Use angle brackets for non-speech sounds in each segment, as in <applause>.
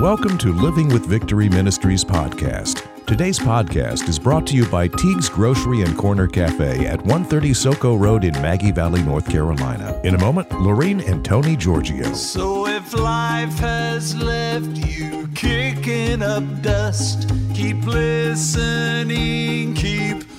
Welcome to Living with Victory Ministries podcast. Today's podcast is brought to you by Teague's Grocery and Corner Cafe at 130 Soco Road in Maggie Valley, North Carolina. In a moment, Lorene and Tony Giorgio. So if life has left you kicking up dust, keep listening, keep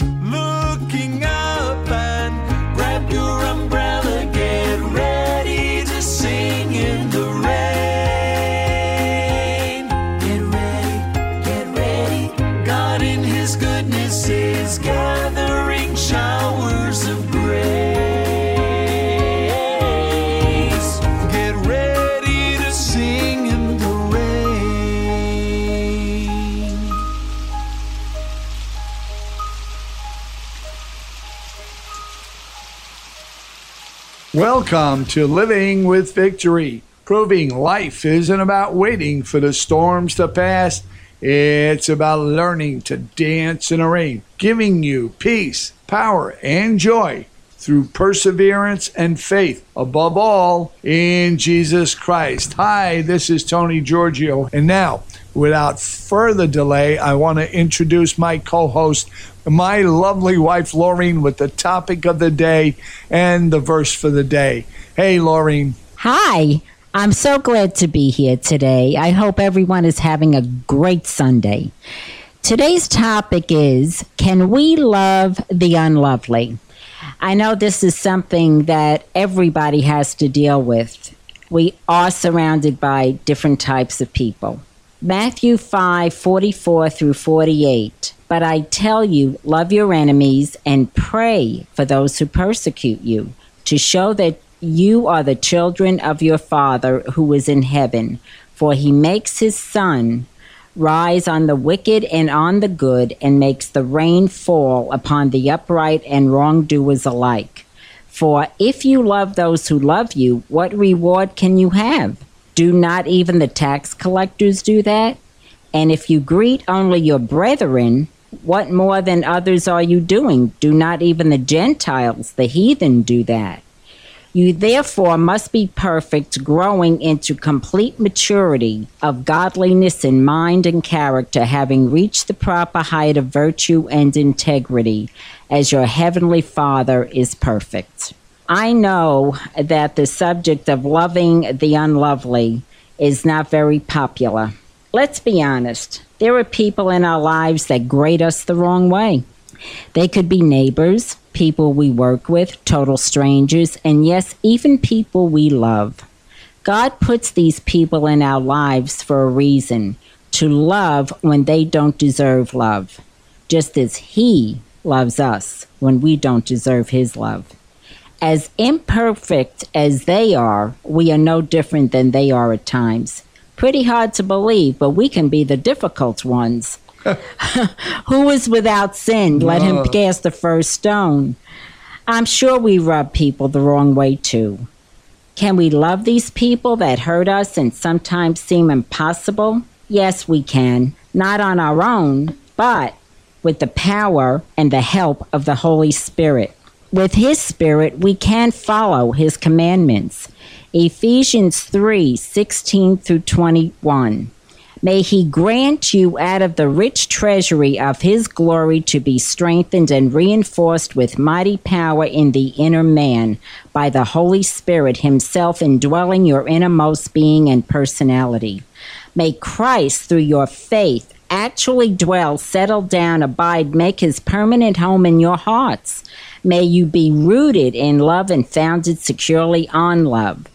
Welcome to Living with Victory, proving life isn't about waiting for the storms to pass. It's about learning to dance in the rain, giving you peace, power, and joy through perseverance and faith. Above all, in Jesus Christ. Hi, this is Tony Giorgio. And now, without further delay, I want to introduce my co host, my lovely wife, Laureen, with the topic of the day and the verse for the day. Hey, Laureen. Hi, I'm so glad to be here today. I hope everyone is having a great Sunday. Today's topic is Can we love the unlovely? I know this is something that everybody has to deal with. We are surrounded by different types of people. Matthew 5 44 through 48. But I tell you, love your enemies and pray for those who persecute you, to show that you are the children of your Father who is in heaven. For he makes his sun rise on the wicked and on the good, and makes the rain fall upon the upright and wrongdoers alike. For if you love those who love you, what reward can you have? Do not even the tax collectors do that? And if you greet only your brethren, what more than others are you doing? Do not even the Gentiles, the heathen, do that? You therefore must be perfect, growing into complete maturity of godliness in mind and character, having reached the proper height of virtue and integrity, as your heavenly Father is perfect. I know that the subject of loving the unlovely is not very popular. Let's be honest, there are people in our lives that grade us the wrong way. They could be neighbors, people we work with, total strangers, and yes, even people we love. God puts these people in our lives for a reason to love when they don't deserve love, just as He loves us when we don't deserve His love. As imperfect as they are, we are no different than they are at times. Pretty hard to believe, but we can be the difficult ones. <laughs> <laughs> Who is without sin? Let him cast the first stone. I'm sure we rub people the wrong way too. Can we love these people that hurt us and sometimes seem impossible? Yes, we can. Not on our own, but with the power and the help of the Holy Spirit. With His Spirit, we can follow His commandments. Ephesians 3 16 through 21. May he grant you out of the rich treasury of his glory to be strengthened and reinforced with mighty power in the inner man by the Holy Spirit himself indwelling your innermost being and personality. May Christ, through your faith, actually dwell, settle down, abide, make his permanent home in your hearts. May you be rooted in love and founded securely on love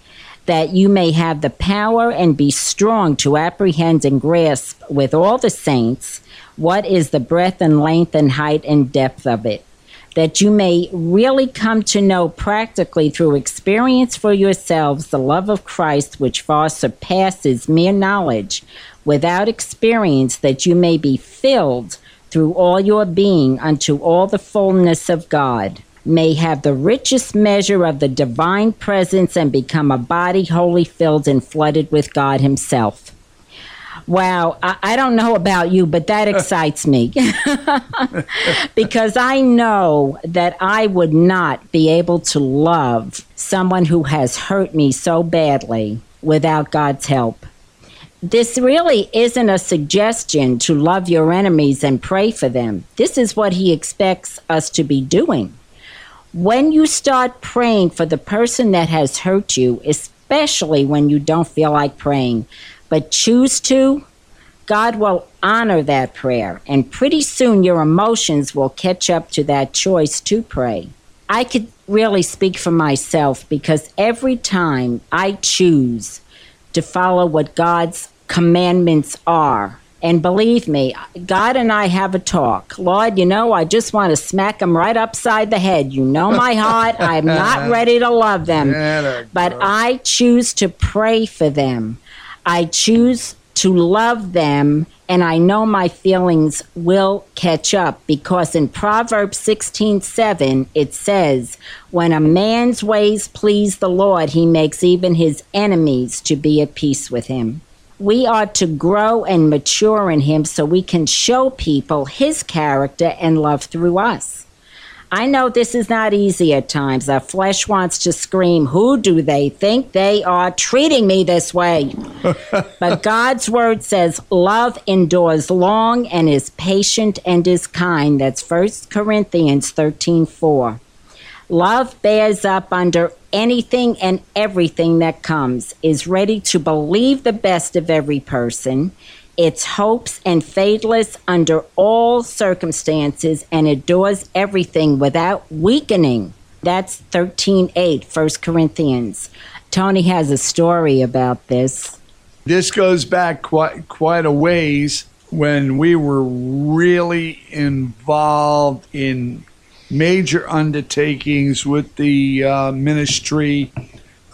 that you may have the power and be strong to apprehend and grasp with all the saints what is the breadth and length and height and depth of it. That you may really come to know practically through experience for yourselves the love of Christ, which far surpasses mere knowledge, without experience, that you may be filled through all your being unto all the fullness of God may have the richest measure of the divine presence and become a body wholly filled and flooded with God Himself. Wow, I, I don't know about you, but that <laughs> excites me <laughs> because I know that I would not be able to love someone who has hurt me so badly without God's help. This really isn't a suggestion to love your enemies and pray for them. This is what he expects us to be doing. When you start praying for the person that has hurt you, especially when you don't feel like praying, but choose to, God will honor that prayer, and pretty soon your emotions will catch up to that choice to pray. I could really speak for myself because every time I choose to follow what God's commandments are. And believe me, God and I have a talk. Lord, you know, I just want to smack them right upside the head. You know my <laughs> heart. I'm not ready to love them. But I choose to pray for them. I choose to love them and I know my feelings will catch up because in Proverbs 16:7 it says, "When a man's ways please the Lord, he makes even his enemies to be at peace with him." We are to grow and mature in him so we can show people his character and love through us. I know this is not easy at times. Our flesh wants to scream, Who do they think they are treating me this way? <laughs> but God's word says, Love endures long and is patient and is kind. That's 1 Corinthians 13 4. Love bears up under anything and everything that comes, is ready to believe the best of every person, its hopes and faithless under all circumstances, and adores everything without weakening. That's 13.8, 1 Corinthians. Tony has a story about this. This goes back quite quite a ways when we were really involved in major undertakings with the uh, ministry.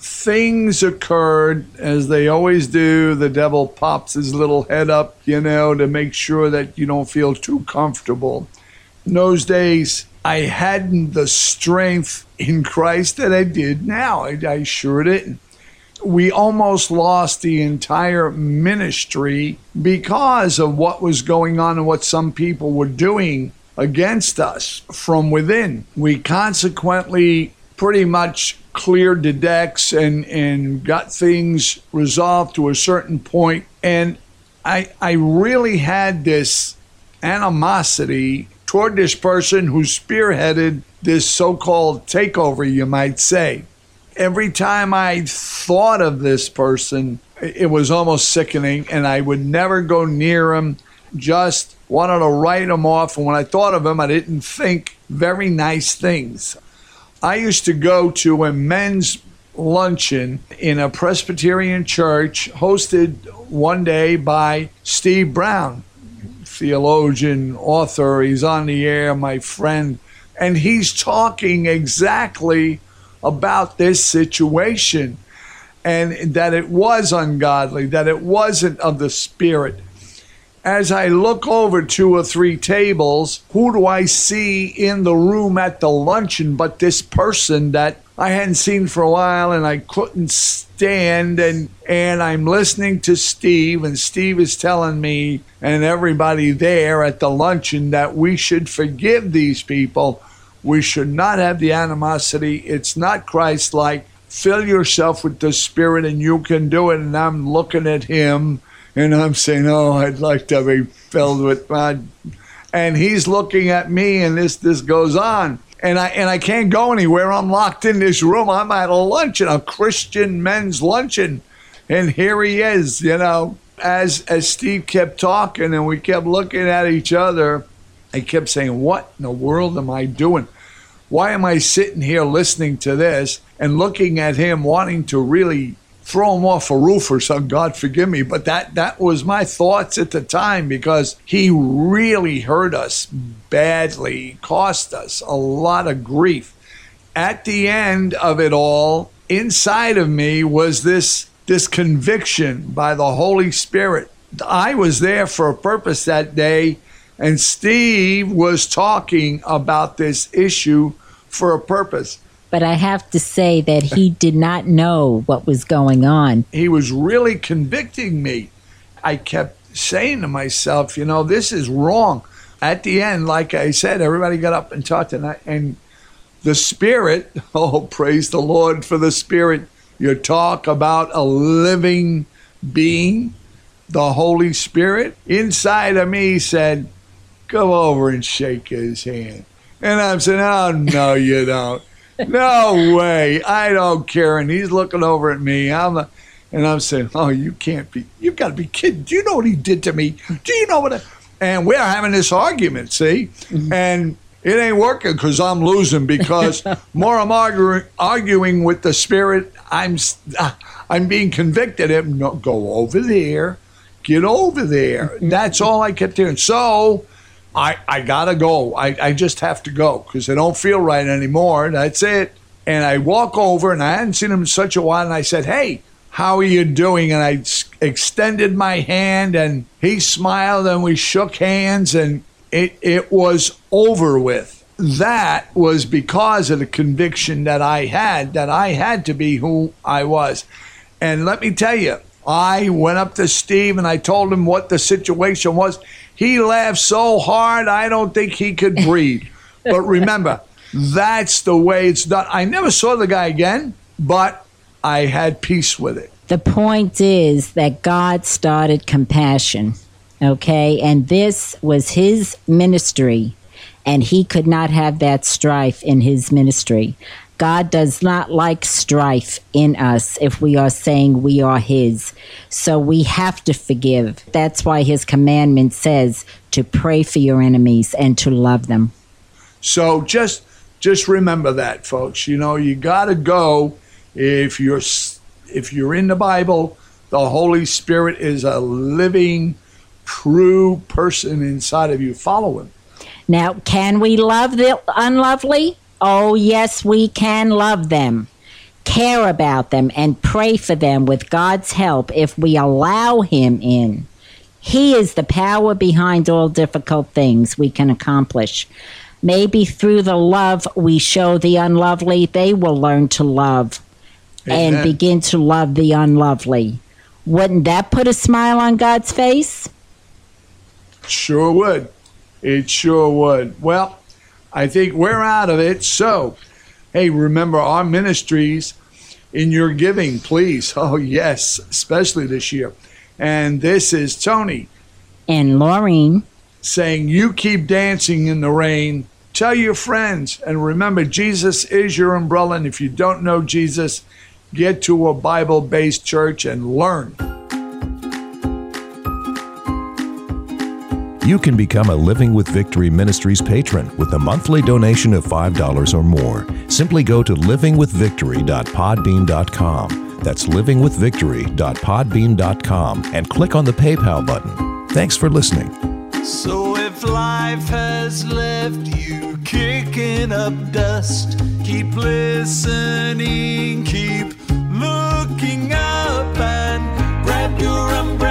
Things occurred as they always do. The devil pops his little head up, you know, to make sure that you don't feel too comfortable. In those days, I hadn't the strength in Christ that I did now. I, I sure didn't. We almost lost the entire ministry because of what was going on and what some people were doing against us from within. We consequently pretty much cleared the decks and, and got things resolved to a certain point. And I, I really had this animosity toward this person who spearheaded this so called takeover, you might say. Every time I thought of this person, it was almost sickening, and I would never go near him. Just wanted to write him off. And when I thought of him, I didn't think very nice things. I used to go to a men's luncheon in a Presbyterian church hosted one day by Steve Brown, theologian, author. He's on the air, my friend. And he's talking exactly about this situation and that it was ungodly, that it wasn't of the Spirit as I look over two or three tables, who do I see in the room at the luncheon but this person that I hadn't seen for a while and I couldn't stand and and I'm listening to Steve and Steve is telling me and everybody there at the luncheon that we should forgive these people. We should not have the animosity. It's not Christ like. Fill yourself with the Spirit and you can do it. And I'm looking at him and I'm saying, "Oh, I'd like to be filled with God." And he's looking at me, and this this goes on, and I and I can't go anywhere. I'm locked in this room. I'm at a luncheon, a Christian men's luncheon, and here he is. You know, as as Steve kept talking, and we kept looking at each other, I kept saying, "What in the world am I doing?" Why am I sitting here listening to this and looking at him wanting to really throw him off a roof or something. God forgive me, but that that was my thoughts at the time because he really hurt us badly, cost us a lot of grief. At the end of it all, inside of me was this this conviction by the Holy Spirit. I was there for a purpose that day, and Steve was talking about this issue for a purpose but I have to say that he <laughs> did not know what was going on. He was really convicting me. I kept saying to myself, you know, this is wrong. At the end, like I said, everybody got up and talked, and, I, and the Spirit, <laughs> oh, praise the Lord for the Spirit. You talk about a living being the Holy Spirit inside of me said, Go over and shake his hand. And I'm saying, Oh, no, you don't. No way. I don't care. And he's looking over at me. I'm a, and I'm saying, Oh, you can't be, you've got to be kidding. Do you know what he did to me? Do you know what? I, and we're having this argument, see? Mm-hmm. And it ain't working because I'm losing because <laughs> more I'm arguing, arguing with the spirit, I'm, I'm being convicted. Of, no, go over there get over there. Mm-hmm. That's all I kept hearing. So I, I gotta go. I, I just have to go because I don't feel right anymore. That's it. And I walk over and I hadn't seen him in such a while. And I said, Hey, how are you doing? And I extended my hand and he smiled and we shook hands and it, it was over with. That was because of the conviction that I had that I had to be who I was. And let me tell you, I went up to Steve and I told him what the situation was. He laughed so hard, I don't think he could <laughs> breathe. but remember, that's the way it's done. I never saw the guy again, but I had peace with it. The point is that God started compassion, okay? And this was his ministry, and he could not have that strife in his ministry. God does not like strife in us if we are saying we are His. So we have to forgive. That's why His commandment says to pray for your enemies and to love them. So just just remember that, folks. You know, you got to go if you're if you're in the Bible. The Holy Spirit is a living, true person inside of you. Follow Him. Now, can we love the unlovely? Oh, yes, we can love them, care about them, and pray for them with God's help if we allow Him in. He is the power behind all difficult things we can accomplish. Maybe through the love we show the unlovely, they will learn to love Amen. and begin to love the unlovely. Wouldn't that put a smile on God's face? Sure would. It sure would. Well, I think we're out of it. So, hey, remember our ministries in your giving, please. <laughs> Oh, yes, especially this year. And this is Tony. And Laureen. Saying, You keep dancing in the rain. Tell your friends. And remember, Jesus is your umbrella. And if you don't know Jesus, get to a Bible based church and learn. you can become a Living with Victory Ministries patron with a monthly donation of $5 or more. Simply go to livingwithvictory.podbean.com. That's livingwithvictory.podbean.com and click on the PayPal button. Thanks for listening. So if life has left you kicking up dust, keep listening, keep looking up and grab your umbrella.